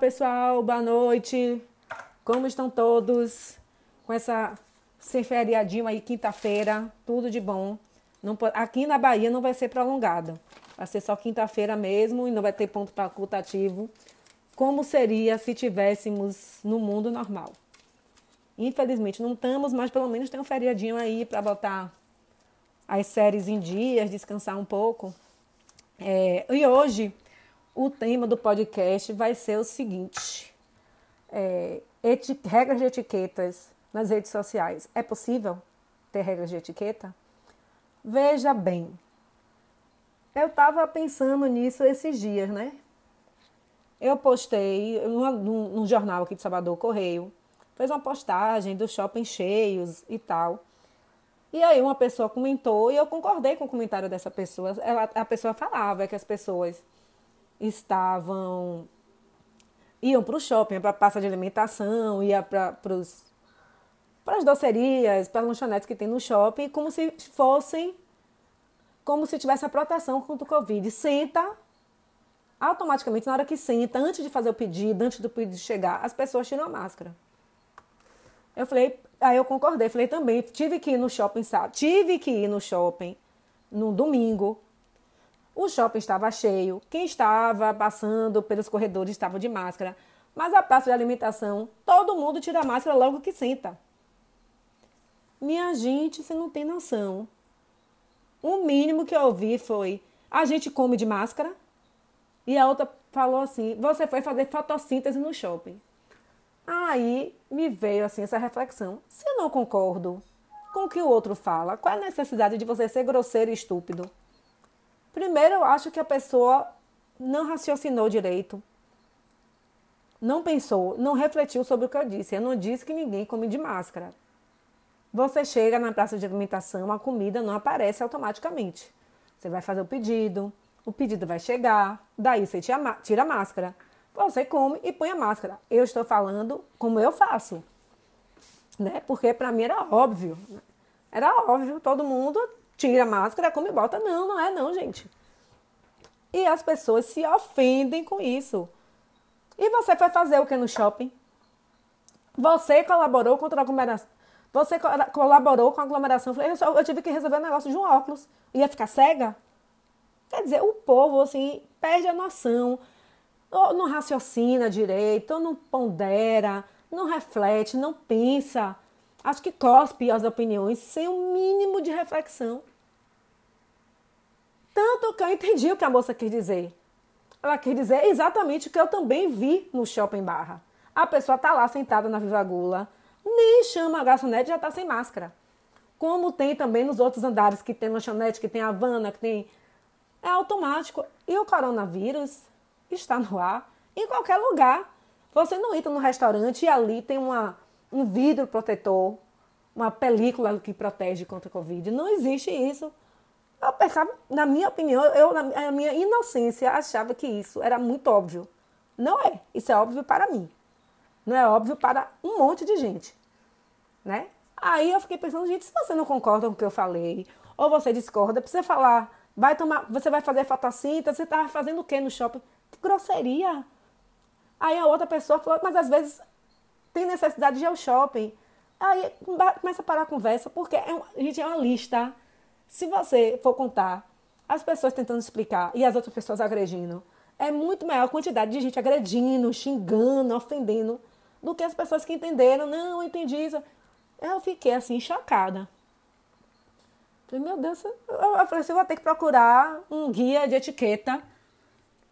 pessoal, boa noite. Como estão todos? Com essa sem feriadinho aí, quinta-feira, tudo de bom. Não, aqui na Bahia não vai ser prolongado. Vai ser só quinta-feira mesmo e não vai ter ponto facultativo. Como seria se tivéssemos no mundo normal? Infelizmente não estamos, mas pelo menos tem um feriadinho aí para botar as séries em dias, descansar um pouco. É, e hoje o tema do podcast vai ser o seguinte: é, regras de etiquetas nas redes sociais. É possível ter regras de etiqueta? Veja bem, eu estava pensando nisso esses dias, né? Eu postei num, jornal aqui de Salvador, Correio, fez uma postagem dos shoppings cheios e tal. E aí uma pessoa comentou e eu concordei com o comentário dessa pessoa. Ela, a pessoa falava que as pessoas estavam iam para o shopping, para a praça de alimentação, ia para as docerias, para as lanchonetes que tem no shopping, como se fossem, como se tivesse a proteção contra o Covid. Senta, automaticamente, na hora que senta, antes de fazer o pedido, antes do pedido chegar, as pessoas tiram a máscara. Eu falei, aí eu concordei, falei também, tive que ir no shopping? Tive que ir no shopping no domingo. O shopping estava cheio, quem estava passando pelos corredores estava de máscara, mas a praça de alimentação, todo mundo tira a máscara logo que senta. Minha gente, você não tem noção. O mínimo que eu ouvi foi: a gente come de máscara. E a outra falou assim: você foi fazer fotossíntese no shopping. Aí me veio assim essa reflexão: se eu não concordo com o que o outro fala, qual é a necessidade de você ser grosseiro e estúpido? Primeiro, eu acho que a pessoa não raciocinou direito, não pensou, não refletiu sobre o que eu disse. Eu não disse que ninguém come de máscara. Você chega na praça de alimentação, a comida não aparece automaticamente. Você vai fazer o pedido, o pedido vai chegar, daí você tira a máscara. Você come e põe a máscara. Eu estou falando como eu faço, né? Porque para mim era óbvio. Era óbvio, todo mundo tira a máscara, come e bota. Não, não é não, gente. E as pessoas se ofendem com isso. E você foi fazer o que no shopping? Você colaborou contra a aglomeração você colaborou com a aglomeração. Eu, falei, eu tive que resolver o negócio de um óculos. Ia ficar cega? Quer dizer, o povo, assim, perde a noção. Ou não raciocina direito, ou não pondera, não reflete, não pensa. Acho que cospe as opiniões sem o um mínimo de reflexão. Tanto que eu entendi o que a moça quis dizer. Ela quis dizer exatamente o que eu também vi no Shopping Barra. A pessoa está lá sentada na Viva Gula, nem chama a garçonete já está sem máscara. Como tem também nos outros andares que tem lanchonete, que tem Havana, que tem. É automático. E o coronavírus está no ar em qualquer lugar. Você não entra no restaurante e ali tem uma, um vidro protetor, uma película que protege contra a Covid. Não existe isso. Eu pensava, na minha opinião, eu, na minha inocência, achava que isso era muito óbvio. Não é. Isso é óbvio para mim. Não é óbvio para um monte de gente, né? Aí eu fiquei pensando, gente, se você não concorda com o que eu falei, ou você discorda, precisa falar, vai tomar, você vai fazer fotossíntese, você estava fazendo o que no shopping? Grosseria. Aí a outra pessoa falou, mas às vezes tem necessidade de ir ao shopping. Aí começa a parar a conversa, porque é gente, é uma lista. Se você for contar as pessoas tentando explicar e as outras pessoas agredindo, é muito maior a quantidade de gente agredindo, xingando, ofendendo do que as pessoas que entenderam. Não, eu entendi isso. Eu fiquei assim, chocada. Falei, meu Deus, eu falei assim, eu vou ter que procurar um guia de etiqueta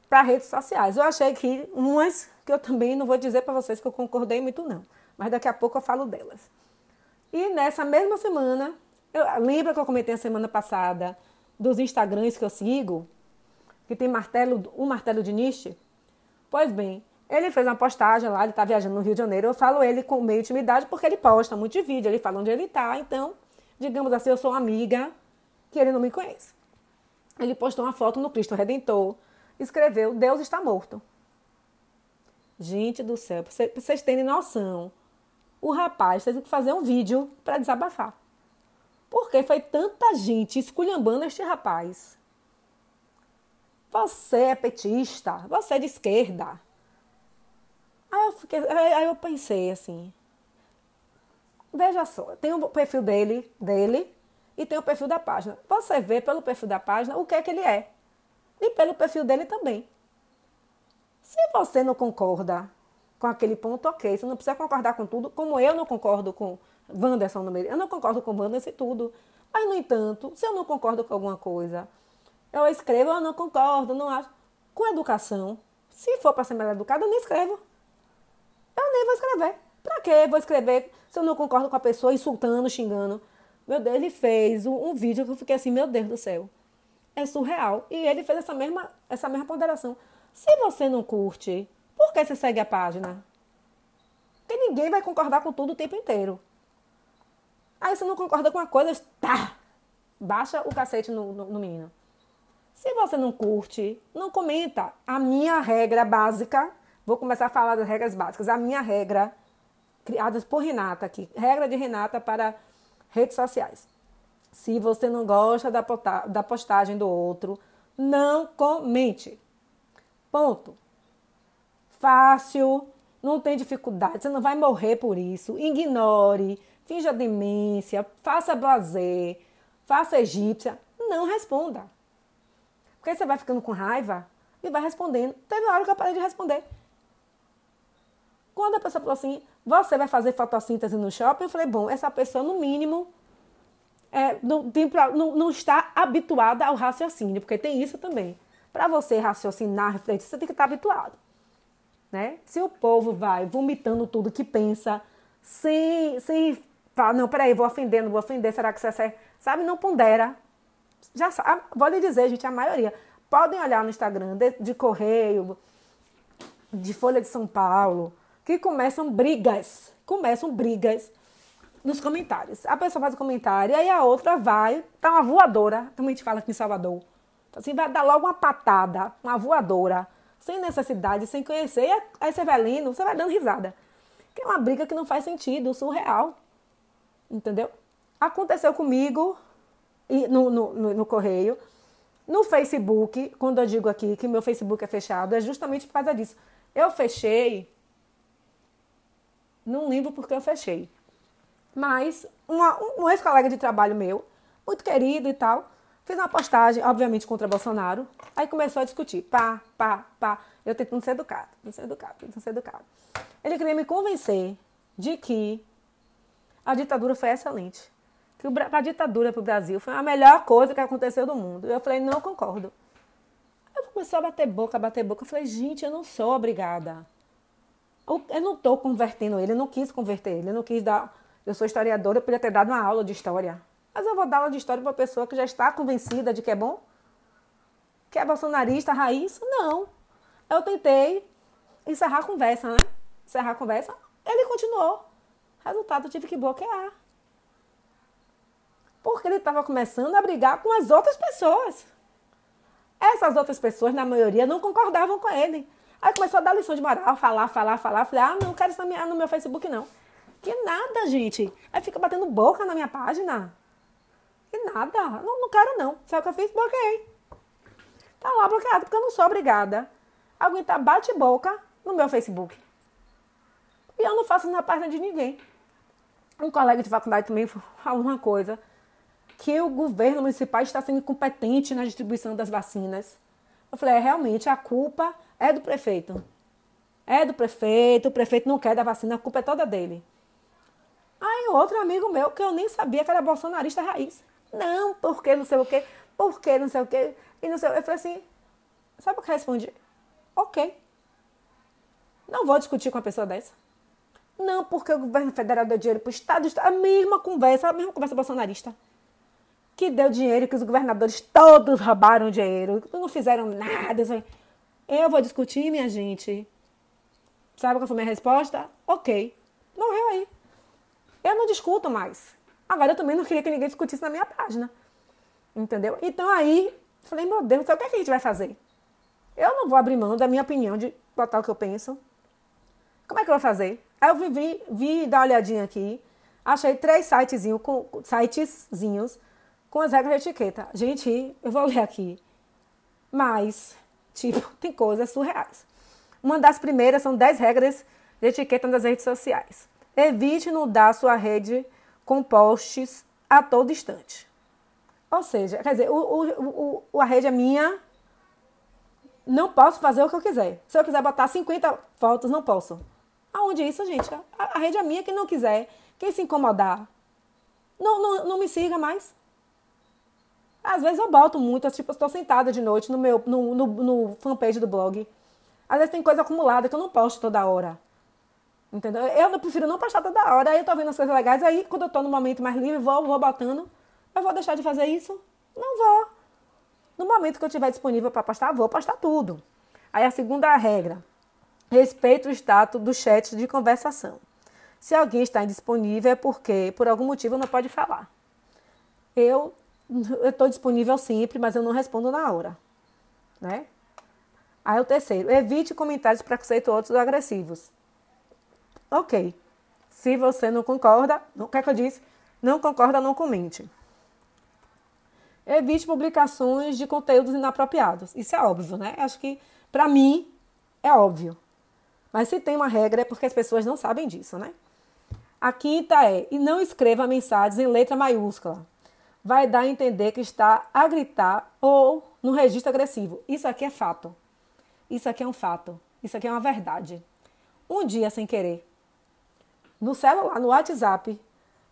para redes sociais. Eu achei que umas que eu também não vou dizer para vocês que eu concordei muito não, mas daqui a pouco eu falo delas. E nessa mesma semana, eu, lembra que eu comentei a semana passada dos Instagrams que eu sigo, que tem martelo, um martelo de Nietzsche? Pois bem, ele fez uma postagem lá, ele está viajando no Rio de Janeiro. Eu falo ele com meio intimidade porque ele posta muito de vídeo, ele fala onde ele está. Então, digamos assim, eu sou uma amiga que ele não me conhece. Ele postou uma foto no Cristo Redentor, escreveu: Deus está morto. Gente do céu, vocês terem noção, o rapaz teve que fazer um vídeo para desabafar. Porque foi tanta gente esculhambando este rapaz. Você é petista, você é de esquerda, Aí eu, fiquei, aí eu pensei assim, veja só, tem o perfil dele, dele e tem o perfil da página. Você vê pelo perfil da página o que é que ele é. E pelo perfil dele também. Se você não concorda com aquele ponto, ok. Você não precisa concordar com tudo, como eu não concordo com Wanderson no meio. Eu não concordo com Wanderson e tudo. Mas, no entanto, se eu não concordo com alguma coisa, eu escrevo, eu não concordo, não acho. Com educação, se for para ser melhor educada, eu nem escrevo. Eu nem vou escrever. Pra quê? Vou escrever se eu não concordo com a pessoa, insultando, xingando. Meu Deus, ele fez um, um vídeo que eu fiquei assim, meu Deus do céu. É surreal. E ele fez essa mesma, essa mesma ponderação. Se você não curte, por que você segue a página? Porque ninguém vai concordar com tudo o tempo inteiro. Aí você não concorda com uma coisa, tá! Baixa o cacete no, no, no menino. Se você não curte, não comenta. A minha regra básica, vou começar a falar das regras básicas. A minha regra, criadas por Renata aqui, regra de Renata para redes sociais. Se você não gosta da postagem do outro, não comente. Ponto. Fácil, não tem dificuldade, você não vai morrer por isso. Ignore, finja demência, faça blazer, faça egípcia. Não responda. Porque você vai ficando com raiva e vai respondendo. Teve uma hora que eu parei de responder. Quando a pessoa falou assim, você vai fazer fotossíntese no shopping, eu falei, bom, essa pessoa, no mínimo, é, não, tem não, não está habituada ao raciocínio, porque tem isso também. Para você raciocinar, refletir, você tem que estar habituado. Né? Se o povo vai vomitando tudo que pensa, sem, sem falar, não, peraí, vou ofender, não vou ofender, será que você é sabe? Não pondera. Já sabe, vou lhe dizer, gente, a maioria. Podem olhar no Instagram de, de Correio, de Folha de São Paulo, que começam brigas. Começam brigas nos comentários. A pessoa faz o comentário, aí a outra vai, tá uma voadora, como a gente fala aqui em Salvador. Então, assim, vai dar logo uma patada, uma voadora, sem necessidade, sem conhecer. E aí você vai lendo, você vai dando risada. Que é uma briga que não faz sentido, surreal. Entendeu? Aconteceu comigo no, no, no, no correio. No Facebook, quando eu digo aqui que meu Facebook é fechado, é justamente por causa disso. Eu fechei. Não lembro porque eu fechei. Mas uma, um ex-colega de trabalho meu, muito querido e tal, fez uma postagem, obviamente, contra Bolsonaro. Aí começou a discutir. Pá, pá, pá. Eu tentando ser educado, tentando ser educado, tentando ser educado. Ele queria me convencer de que a ditadura foi excelente. Que a ditadura para o Brasil foi a melhor coisa que aconteceu do mundo. Eu falei, não concordo. Aí começou a bater boca, a bater boca. Eu falei, gente, eu não sou obrigada. Eu não estou convertendo ele, eu não quis converter ele, eu não quis dar. Eu sou historiadora, eu podia ter dado uma aula de história. Mas eu vou dar aula de história para uma pessoa que já está convencida de que é bom? Que é bolsonarista, raiz? Não. Eu tentei encerrar a conversa, né? Encerrar a conversa. Ele continuou. Resultado, tive que bloquear. Porque ele estava começando a brigar com as outras pessoas. Essas outras pessoas, na maioria, não concordavam com ele. Aí começou a dar lição de moral, falar, falar, falar. Falei, ah, não quero isso no meu Facebook, não. Que nada, gente. Aí fica batendo boca na minha página. Que nada. Não, não quero, não. Sabe o que eu fiz? Bloqueei. Tá lá bloqueado, porque eu não sou obrigada a aguentar bate-boca no meu Facebook. E eu não faço na página de ninguém. Um colega de faculdade também falou uma coisa, que o governo municipal está sendo incompetente na distribuição das vacinas. Eu falei, é, realmente, a culpa é do prefeito. É do prefeito, o prefeito não quer dar vacina, a culpa é toda dele. Aí outro amigo meu, que eu nem sabia que era bolsonarista raiz. Não, porque não sei o quê, porque não sei o quê, e não sei Eu falei assim, sabe o que eu respondi? Ok. Não vou discutir com uma pessoa dessa. Não, porque o governo federal deu dinheiro para o Estado. A mesma conversa, a mesma conversa bolsonarista. Que deu dinheiro, que os governadores todos roubaram dinheiro, não fizeram nada. Eu vou discutir, minha gente. Sabe qual foi minha resposta? Ok. Morreu aí. Eu não discuto mais. Agora eu também não queria que ninguém discutisse na minha página. Entendeu? Então aí, falei, meu Deus, o que, é que a gente vai fazer? Eu não vou abrir mão da minha opinião de botar o que eu penso. Como é que eu vou fazer? Aí eu vi, vi dar uma olhadinha aqui. Achei três sitezinhos com, sitezinhos com as regras de etiqueta. Gente, eu vou ler aqui. Mas, tipo, tem coisas surreais. Uma das primeiras são 10 regras de etiqueta nas redes sociais. Evite inundar sua rede com posts a todo instante. Ou seja, quer dizer, o, o, o, a rede é minha, não posso fazer o que eu quiser. Se eu quiser botar 50 fotos, não posso. Aonde é isso, gente? A, a rede é minha, quem não quiser, quem se incomodar, não, não, não me siga mais. Às vezes eu boto muito, tipo, eu estou sentada de noite no meu no, no, no fanpage do blog. Às vezes tem coisa acumulada que eu não posto toda hora. Entendeu? Eu prefiro não postar toda hora. Aí eu tô vendo as coisas legais. Aí quando eu tô no momento mais livre, vou, vou botando. Eu vou deixar de fazer isso? Não vou. No momento que eu estiver disponível para postar, vou postar tudo. Aí a segunda regra: respeito o status do chat de conversação. Se alguém está indisponível é porque, por algum motivo, não pode falar. Eu estou disponível sempre, mas eu não respondo na hora. Né? Aí o terceiro: evite comentários preconceituosos ou agressivos. Ok. Se você não concorda, o que é que eu disse? Não concorda, não comente. Evite publicações de conteúdos inapropriados. Isso é óbvio, né? Acho que, para mim, é óbvio. Mas se tem uma regra é porque as pessoas não sabem disso, né? A quinta é: e não escreva mensagens em letra maiúscula. Vai dar a entender que está a gritar ou no registro agressivo. Isso aqui é fato. Isso aqui é um fato. Isso aqui é uma verdade. Um dia, sem querer, no celular, no WhatsApp,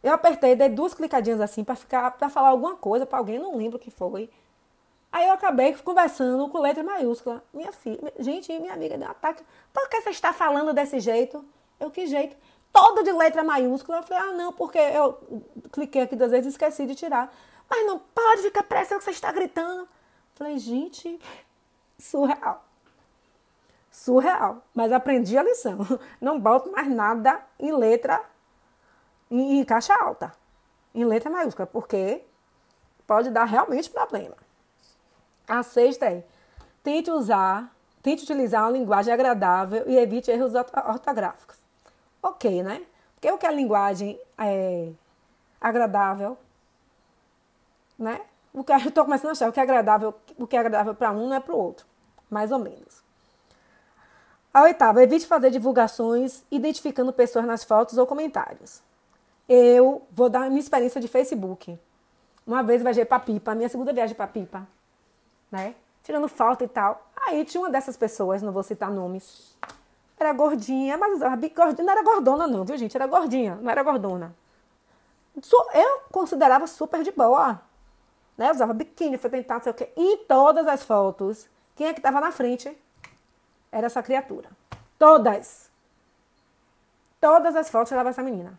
eu apertei, dei duas clicadinhas assim para ficar para falar alguma coisa para alguém, não lembro o que foi. Aí eu acabei conversando com letra maiúscula. Minha filha, gente, minha amiga deu um ataque. Por que você está falando desse jeito? Eu, que jeito? Todo de letra maiúscula. Eu falei, ah, não, porque eu cliquei aqui duas vezes e esqueci de tirar. Mas não pode ficar parecendo que você está gritando. Falei, gente, surreal. Surreal. Mas aprendi a lição. Não boto mais nada em letra em, em caixa alta, em letra maiúscula, porque pode dar realmente problema. A sexta é tente usar, tente utilizar uma linguagem agradável e evite erros ortográficos. Ok, né? Porque o que é linguagem é agradável, né? O que eu estou começando a achar o que é agradável, o que é agradável para um não é para o outro, mais ou menos. A oitava, evite fazer divulgações identificando pessoas nas fotos ou comentários eu vou dar minha experiência de Facebook. Uma vez viajei para Pipa, minha segunda viagem para Pipa, né? Tirando foto e tal. Aí tinha uma dessas pessoas, não vou citar nomes. Era gordinha, mas gordinha, não era gordona não, viu gente? Era gordinha, não era gordona. Eu considerava super de boa. Né? Usava biquíni, foi tentar, não sei o quê. Em todas as fotos, quem é que estava na frente? Era essa criatura. Todas. Todas as fotos era essa menina.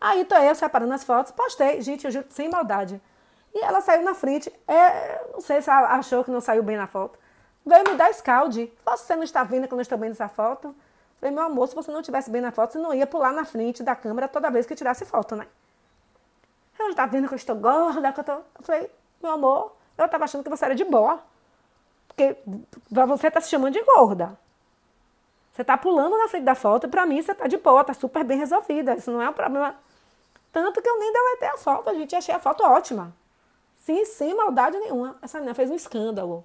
Aí tô eu separando as fotos, postei, gente, eu juro, sem maldade. E ela saiu na frente, é, não sei se ela achou que não saiu bem na foto. Veio me dar scalde. Você não está vendo que eu não estou bem nessa foto? Falei, meu amor, se você não estivesse bem na foto, você não ia pular na frente da câmera toda vez que tirasse foto, né? Eu não tá vendo que eu estou gorda, que. Eu falei, meu amor, eu estava achando que você era de boa. Porque você está se chamando de gorda. Você está pulando na frente da foto e para mim você está de boa, está super bem resolvida. Isso não é um problema tanto que eu nem deletei a foto, a gente achei a foto ótima. Sim, sem maldade nenhuma. Essa menina fez um escândalo.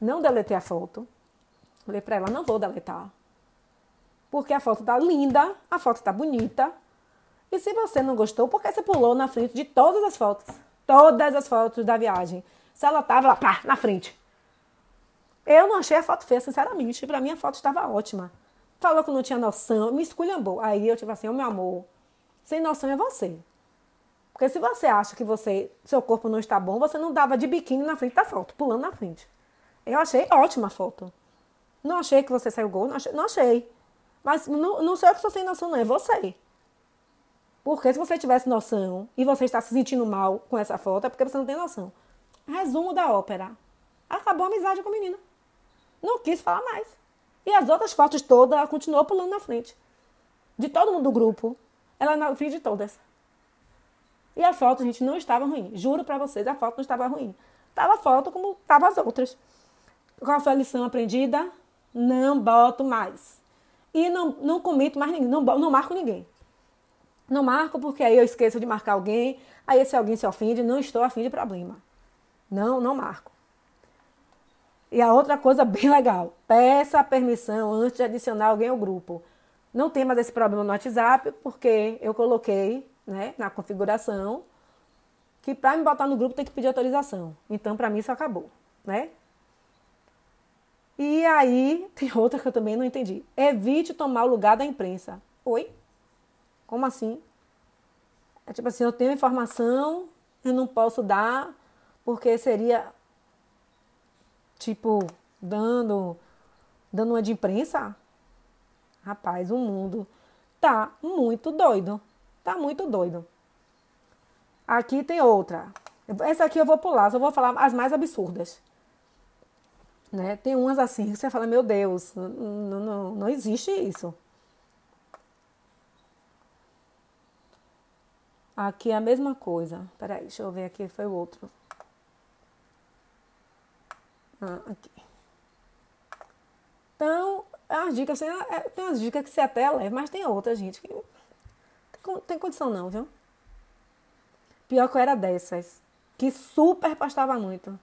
Não deletei a foto. Falei pra ela, não vou deletar. Porque a foto tá linda, a foto tá bonita. E se você não gostou, por que você pulou na frente de todas as fotos? Todas as fotos da viagem. Se ela tava lá, pá, na frente. Eu não achei a foto feia, sinceramente. Pra mim a foto estava ótima. Falou que não tinha noção, me esculhambou. Aí eu, tipo assim, ô oh, meu amor, sem noção é você. Porque se você acha que você, seu corpo não está bom, você não dava de biquíni na frente da foto, pulando na frente. Eu achei ótima a foto. Não achei que você saiu gol, não achei. Não achei. Mas não, não sou eu que estou sem noção, não, é você. Porque se você tivesse noção e você está se sentindo mal com essa foto, é porque você não tem noção. Resumo da ópera. Acabou a amizade com o menino. Não quis falar mais. E as outras fotos todas, ela continuou pulando na frente. De todo mundo do grupo. Ela na frente de todas. E a foto, gente, não estava ruim. Juro para vocês, a foto não estava ruim. Tava a foto como tava as outras. Qual foi a lição aprendida? Não boto mais. E não, não comito mais ninguém, não, não marco ninguém. Não marco porque aí eu esqueço de marcar alguém, aí se alguém se ofende, não estou afim de problema. Não, não marco. E a outra coisa bem legal, peça permissão antes de adicionar alguém ao grupo. Não tem mais esse problema no WhatsApp, porque eu coloquei né, na configuração que para me botar no grupo tem que pedir autorização. Então, para mim, isso acabou, né? E aí, tem outra que eu também não entendi. Evite tomar o lugar da imprensa. Oi? Como assim? É tipo assim, eu tenho informação, eu não posso dar, porque seria tipo dando dando uma de imprensa. Rapaz, o mundo tá muito doido. Tá muito doido. Aqui tem outra. Essa aqui eu vou pular, só vou falar as mais absurdas. Né? Tem umas assim que você fala, meu Deus, não, não, não existe isso. Aqui é a mesma coisa. Peraí, deixa eu ver aqui, foi o outro. Ah, aqui. Então, as dicas, assim, é, tem umas dicas que você até leva, mas tem outras, gente, que tem, condição não, viu? Pior que eu era dessas, que super postava muito.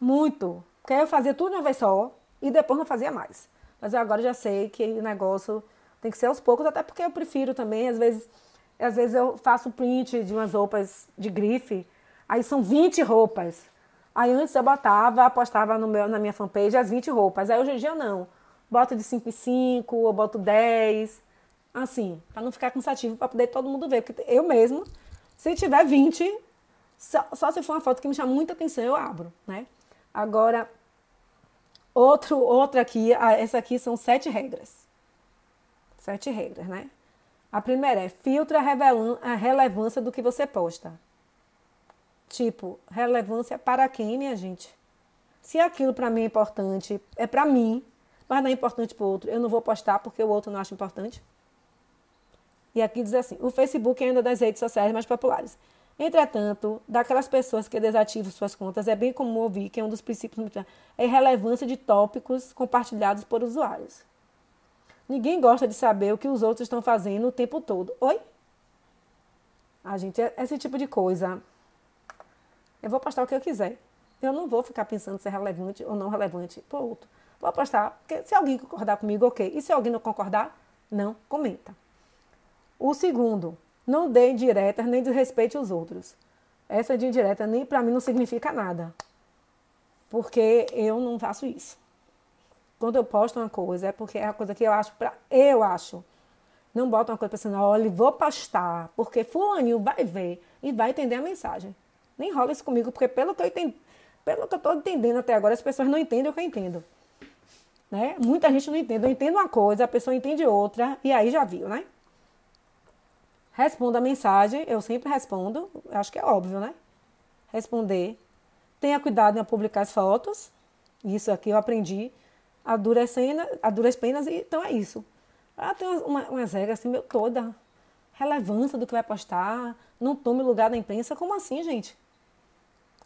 Muito. Porque eu fazia tudo de uma vez só e depois não fazia mais. Mas eu agora já sei que o negócio tem que ser aos poucos, até porque eu prefiro também, às vezes, às vezes eu faço print de umas roupas de grife, aí são 20 roupas. Aí antes eu botava, postava no meu, na minha fanpage as 20 roupas. Aí hoje em dia não. Boto de 5 em 5, ou boto 10. Assim, para não ficar cansativo, para poder todo mundo ver. Porque eu mesmo, se tiver 20, só, só se for uma foto que me chama muita atenção, eu abro, né? Agora, outro, outra aqui, essa aqui são sete regras. Sete regras, né? A primeira é filtra a relevância do que você posta. Tipo, relevância para quem, minha gente? Se aquilo para mim é importante, é para mim, mas não é importante para o outro, eu não vou postar porque o outro não acha importante. E aqui diz assim: o Facebook é ainda das redes sociais mais populares. Entretanto, daquelas pessoas que desativam suas contas, é bem comum ouvir que um dos princípios é a irrelevância de tópicos compartilhados por usuários. Ninguém gosta de saber o que os outros estão fazendo o tempo todo. Oi? A gente, é esse tipo de coisa. Eu vou postar o que eu quiser. Eu não vou ficar pensando se é relevante ou não relevante para outro. Vou postar, porque se alguém concordar comigo, ok. E se alguém não concordar, não comenta. O segundo, não dê indiretas nem desrespeite os outros. Essa de indireta nem para mim não significa nada. Porque eu não faço isso. Quando eu posto uma coisa, é porque é a coisa que eu acho para eu acho. Não bota uma coisa pensando, olha, vou postar, porque fulaninho vai ver e vai entender a mensagem. Nem rola isso comigo, porque pelo que eu entendo, pelo que eu estou entendendo até agora, as pessoas não entendem o que eu entendo. Né? Muita gente não entende. Eu entendo uma coisa, a pessoa entende outra, e aí já viu, né? Responda a mensagem, eu sempre respondo, acho que é óbvio, né? Responder. Tenha cuidado em publicar as fotos, isso aqui eu aprendi a duras, cena, a duras penas, então é isso. Ah, tem uma, umas regras assim, meu, toda. Relevância do que vai postar, não tome lugar da imprensa. Como assim, gente?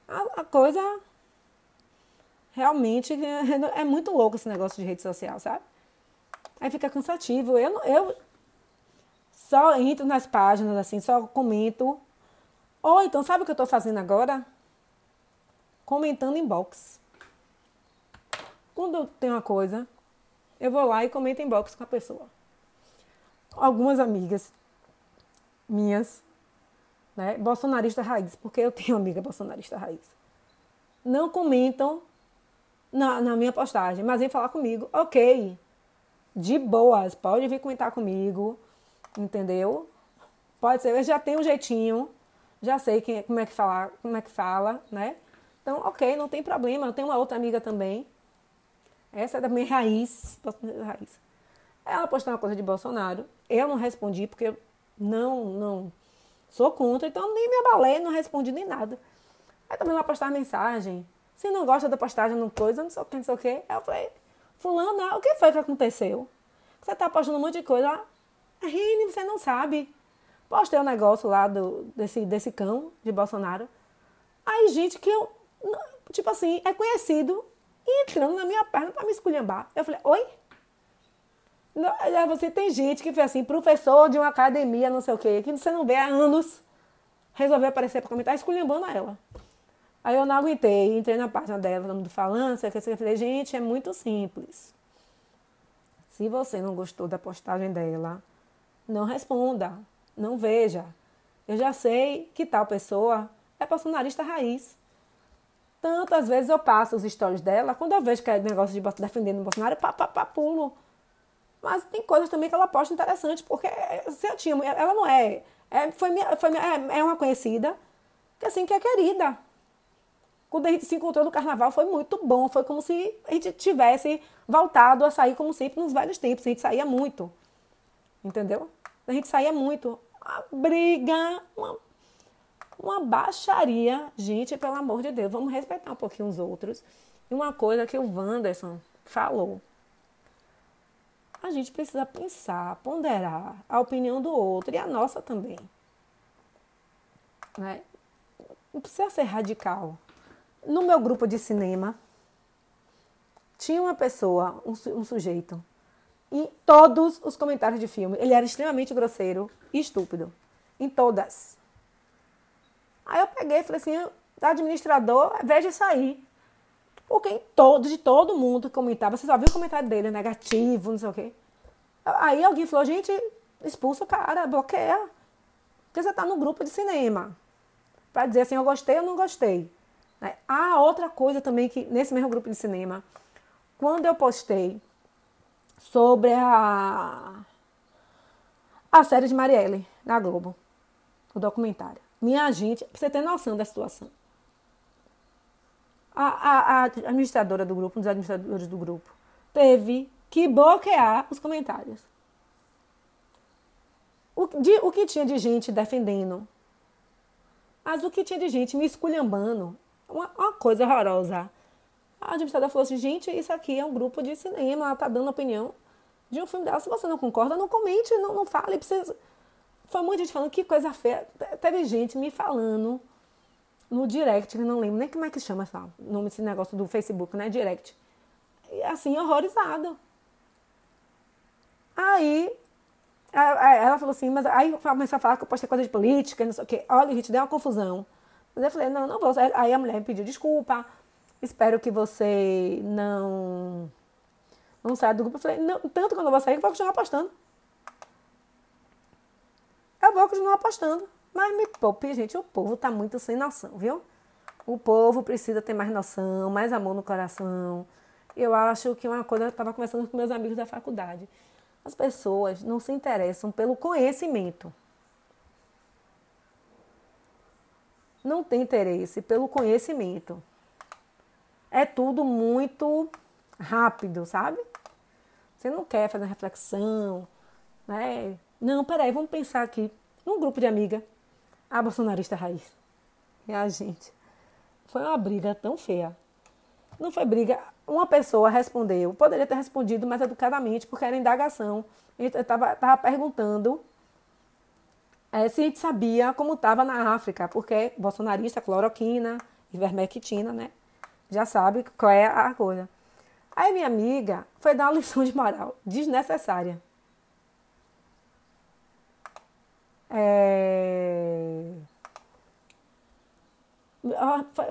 A, a coisa realmente é, é, muito louco esse negócio de rede social, sabe? Aí fica cansativo. Eu, eu só entro nas páginas, assim, só comento. Ou então, sabe o que eu estou fazendo agora? Comentando inbox. Quando tem uma coisa, eu vou lá e comento inbox com a pessoa. Algumas amigas minhas, né, bolsonarista raiz, porque eu tenho amiga bolsonarista raiz, não comentam na, na minha postagem, mas vem falar comigo, ok, de boas, pode vir comentar comigo, entendeu? Pode ser, eu já tenho um jeitinho, já sei quem, como é que falar, como é que fala, né? Então, ok, não tem problema. Eu tenho uma outra amiga também essa é da minha raiz. raiz. Ela postou uma coisa de Bolsonaro. Eu não respondi porque eu não, não sou contra, então nem me abalei, não respondi nem nada. Aí também ela postar mensagem. Se não gosta da postagem, não coisa, não sei o que, não sei o que. Aí eu falei, fulana, o que foi que aconteceu? Você tá postando um monte de coisa. Rine, você não sabe. Postei um negócio lá do, desse, desse cão de Bolsonaro. Aí, gente, que eu. Tipo assim, é conhecido entrando na minha perna para me esculhambar. Eu falei, oi? Não, você tem gente que foi assim, professor de uma academia, não sei o quê, que você não vê há anos, resolveu aparecer para comentar esculhambando ela. Aí eu não aguentei, entrei na página dela, todo mundo falando, sei que, eu falei, gente, é muito simples. Se você não gostou da postagem dela, não responda, não veja. Eu já sei que tal pessoa é bolsonarista raiz. Tantas vezes eu passo os stories dela, quando eu vejo que é negócio de defendendo o Bolsonaro, pá, pá, pá, pulo. Mas tem coisas também que ela posta interessantes, porque se eu tinha, ela não é, é foi minha, foi minha, é, é uma conhecida que assim que é querida. Quando a gente se encontrou no carnaval foi muito bom, foi como se a gente tivesse voltado a sair como sempre nos velhos tempos, a gente saía muito. Entendeu? A gente saía muito. Uma briga, uma, uma baixaria. Gente, pelo amor de Deus, vamos respeitar um pouquinho os outros. E uma coisa que o Wanderson falou a gente precisa pensar, ponderar a opinião do outro e a nossa também. Né? Não precisa ser radical. No meu grupo de cinema, tinha uma pessoa, um, um sujeito, em todos os comentários de filme, ele era extremamente grosseiro e estúpido. Em todas. Aí eu peguei e falei assim, administrador, veja isso aí. Porque em todo, de todo mundo que comentava, você só viu o comentário dele, negativo, não sei o quê. Aí alguém falou, gente, expulsa o cara, bloqueia. Porque você está no grupo de cinema. Para dizer assim, eu gostei ou não gostei. Né? Outra coisa também que, nesse mesmo grupo de cinema, quando eu postei sobre a, a série de Marielle na Globo, o documentário. Minha gente, pra você ter noção da situação. A, a, a administradora do grupo, um dos administradores do grupo, teve que bloquear os comentários. O, de, o que tinha de gente defendendo, mas o que tinha de gente me esculhambando, uma, uma coisa horrorosa. A administradora falou assim: gente, isso aqui é um grupo de cinema, ela tá dando opinião de um filme dela. Se você não concorda, não comente, não, não fale. Precisa... Foi muita gente falando que coisa feia. Teve gente me falando no direct, que não lembro nem como é que chama essa, o nome desse negócio do Facebook, né? Direct. E assim, horrorizado. Aí ela falou assim, mas aí começou a falar que eu postei coisa de política, não sei o quê. Olha, gente, deu uma confusão. Mas eu falei, não, não vou. Aí a mulher me pediu desculpa. Espero que você não não saia do grupo. Eu falei, não, tanto que eu vou sair, eu vou continuar apostando. Eu vou continuar apostando. Mas me poupe, gente, o povo tá muito sem noção, viu? O povo precisa ter mais noção, mais amor no coração. Eu acho que uma coisa, eu estava conversando com meus amigos da faculdade. As pessoas não se interessam pelo conhecimento. Não tem interesse pelo conhecimento. É tudo muito rápido, sabe? Você não quer fazer reflexão, né? Não, peraí, vamos pensar aqui. Num grupo de amiga, a bolsonarista raiz. E a gente. Foi uma briga tão feia. Não foi briga. Uma pessoa respondeu, poderia ter respondido mais educadamente, porque era indagação. Eu estava perguntando é, se a gente sabia como estava na África, porque bolsonarista, cloroquina, ivermectina, né? Já sabe qual é a coisa. Aí minha amiga foi dar uma lição de moral desnecessária. É...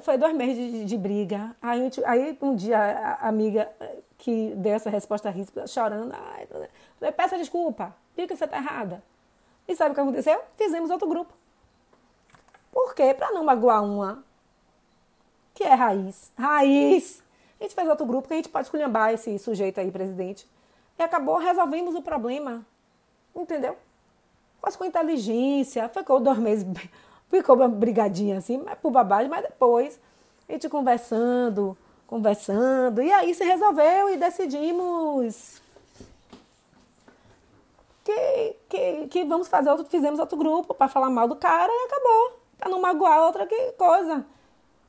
Foi, dois meses de, de briga. Aí, aí, um dia a amiga que deu essa resposta ríspida, chorando, ai, falei, peça desculpa, diga que você está errada. E sabe o que aconteceu? Fizemos outro grupo. Por quê? Para não magoar uma que é raiz. Raiz! A gente fez outro grupo que a gente pode esculhambar esse sujeito aí, presidente. E acabou, resolvemos o problema. Entendeu? Quase com inteligência. Ficou dois meses ficou uma brigadinha assim, mas por babagem, mas depois a gente conversando, conversando, e aí se resolveu e decidimos que, que, que vamos fazer outro, fizemos outro grupo para falar mal do cara e acabou. Pra não magoar outra que coisa.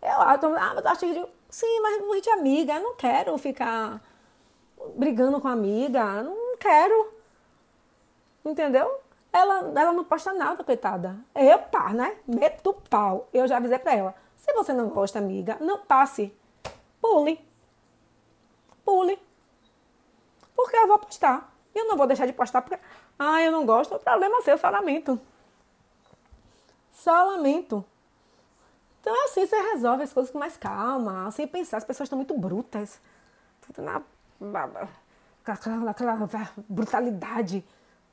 Eu acho, ah, mas acho que sim, mas a gente é amiga, eu não quero ficar brigando com a amiga, não quero. Entendeu? Ela, ela não posta nada, coitada. Eu, pá, né? Meto pau. Eu já avisei pra ela. Se você não gosta, amiga, não passe. Pule. Pule. Porque eu vou postar. Eu não vou deixar de postar porque. Ah, eu não gosto. O problema é seu, só lamento. Só lamento. Então, é assim, você resolve as coisas com mais calma, sem pensar. As pessoas estão muito brutas. Tudo na, naquela, brutalidade.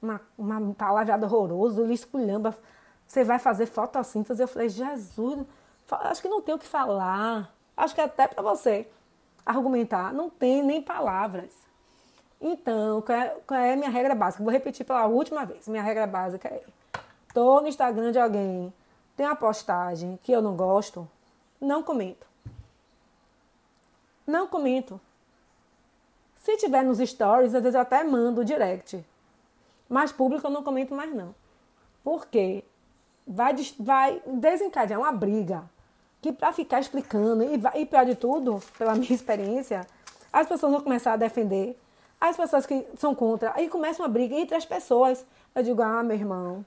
Uma, uma palavreada horrorosa, lhe esculhamba. Você vai fazer fotossíntese. Eu falei, Jesus, acho que não tem o que falar. Acho que até para você argumentar, não tem nem palavras. Então, qual é, qual é a minha regra básica? Vou repetir pela última vez. Minha regra básica é: tô no Instagram de alguém, tem uma postagem que eu não gosto, não comento. Não comento. Se tiver nos stories, às vezes eu até mando direct. Mas público eu não comento mais não. Porque vai, vai desencadear uma briga que para ficar explicando, e, e pior de tudo, pela minha experiência, as pessoas vão começar a defender, as pessoas que são contra, aí começa uma briga entre as pessoas. Eu digo, ah, meu irmão,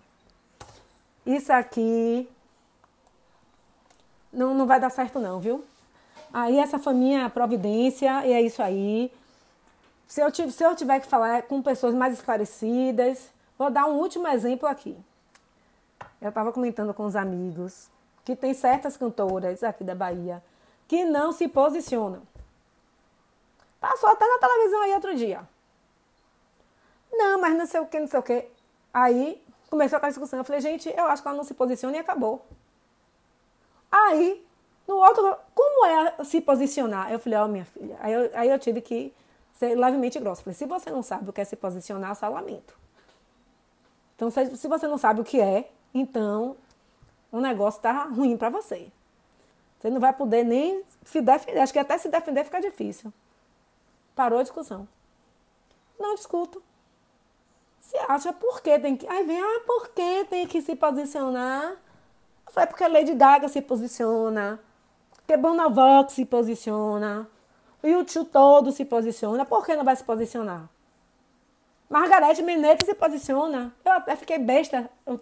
isso aqui não, não vai dar certo não, viu? Aí essa foi minha providência e é isso aí. Se eu, se eu tiver que falar com pessoas mais esclarecidas, vou dar um último exemplo aqui. Eu estava comentando com os amigos que tem certas cantoras aqui da Bahia que não se posicionam. Passou até na televisão aí outro dia. Não, mas não sei o que, não sei o que. Aí começou aquela discussão. Eu falei, gente, eu acho que ela não se posiciona e acabou. Aí, no outro, como é se posicionar? Eu falei, ó, oh, minha filha. Aí eu, aí eu tive que ser levemente grossa. Falei, se você não sabe o que é se posicionar, só lamento. Então, se, se você não sabe o que é, então o negócio tá ruim para você. Você não vai poder nem se defender. Acho que até se defender fica difícil. Parou a discussão. Não discuto. Se acha por que tem que. Aí vem, ah, por que tem que se posicionar? Eu falei, porque Lady Gaga se posiciona, porque Bonavox se posiciona, o YouTube todo se posiciona, por que não vai se posicionar? Margarete Menezes se posiciona. Eu até fiquei besta eu,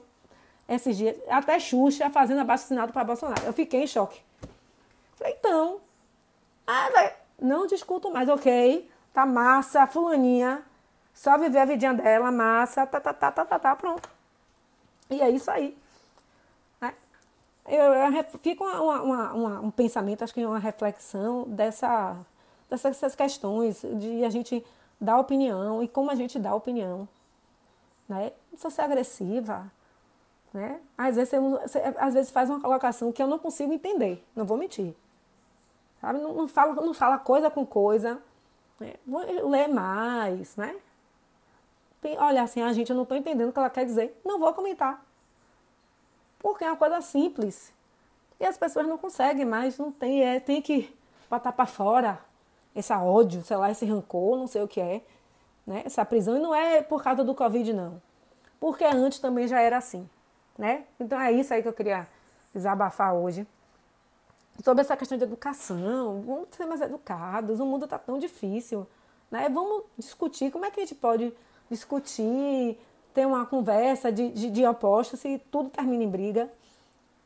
esses dias, até Xuxa fazendo abaixo para Bolsonaro. Eu fiquei em choque. Falei, então, ah, não discuto mais, ok, tá massa, fulaninha, só viver a vidinha dela, massa, tá, tá, tá, tá, tá, tá, pronto. E é isso aí. Eu, eu, fica uma, uma, uma, um pensamento, acho que uma reflexão dessa, dessas questões de a gente dar opinião e como a gente dá opinião. Né? Não precisa ser agressiva. Né? Às, vezes, você, às vezes faz uma colocação que eu não consigo entender, não vou mentir. Sabe? Não, não, fala, não fala coisa com coisa. Né? Vou ler mais, né? olha assim, a gente eu não estou entendendo o que ela quer dizer, não vou comentar. Porque é uma coisa simples. E as pessoas não conseguem mais, não tem, é, tem que botar para fora esse ódio, sei lá, esse rancor, não sei o que é, né? Essa prisão e não é por causa do Covid não. Porque antes também já era assim, né? Então é isso aí que eu queria desabafar hoje. Sobre essa questão de educação, vamos ser mais educados, o mundo está tão difícil, né? Vamos discutir como é que a gente pode discutir, ter uma conversa de, de, de opostos e tudo termina em briga,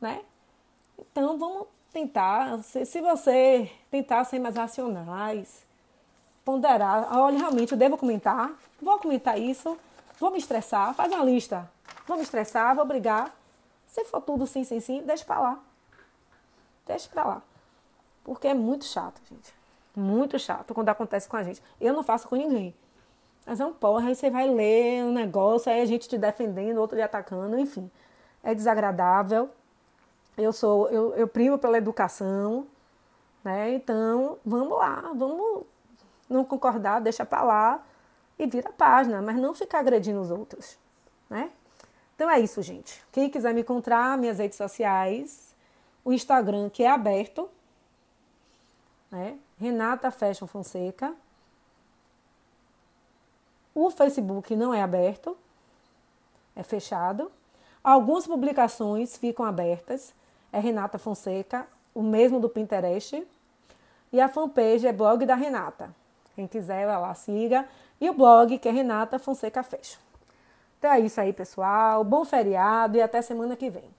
né? Então vamos tentar, se, se você tentar ser mais racionais, ponderar, olha, realmente eu devo comentar, vou comentar isso, vou me estressar, faz uma lista, vou me estressar, vou brigar. Se for tudo sim, sim, sim, deixa pra lá. Deixa pra lá. Porque é muito chato, gente. Muito chato quando acontece com a gente. Eu não faço com ninguém. Mas é um porra, aí você vai ler um negócio, aí a gente te defendendo, outro te atacando, enfim. É desagradável. Eu sou, eu, eu primo pela educação, né? Então, vamos lá, vamos não concordar, deixa pra lá e vira a página, mas não ficar agredindo os outros, né? Então é isso, gente. Quem quiser me encontrar, minhas redes sociais, o Instagram que é aberto, né? Renata Fashion Fonseca. O Facebook não é aberto, é fechado. Algumas publicações ficam abertas. É Renata Fonseca, o mesmo do Pinterest. E a fanpage é blog da Renata. Quem quiser, vai lá, siga. E o blog, que é Renata Fonseca Fashion. Então é isso aí, pessoal. Bom feriado e até semana que vem.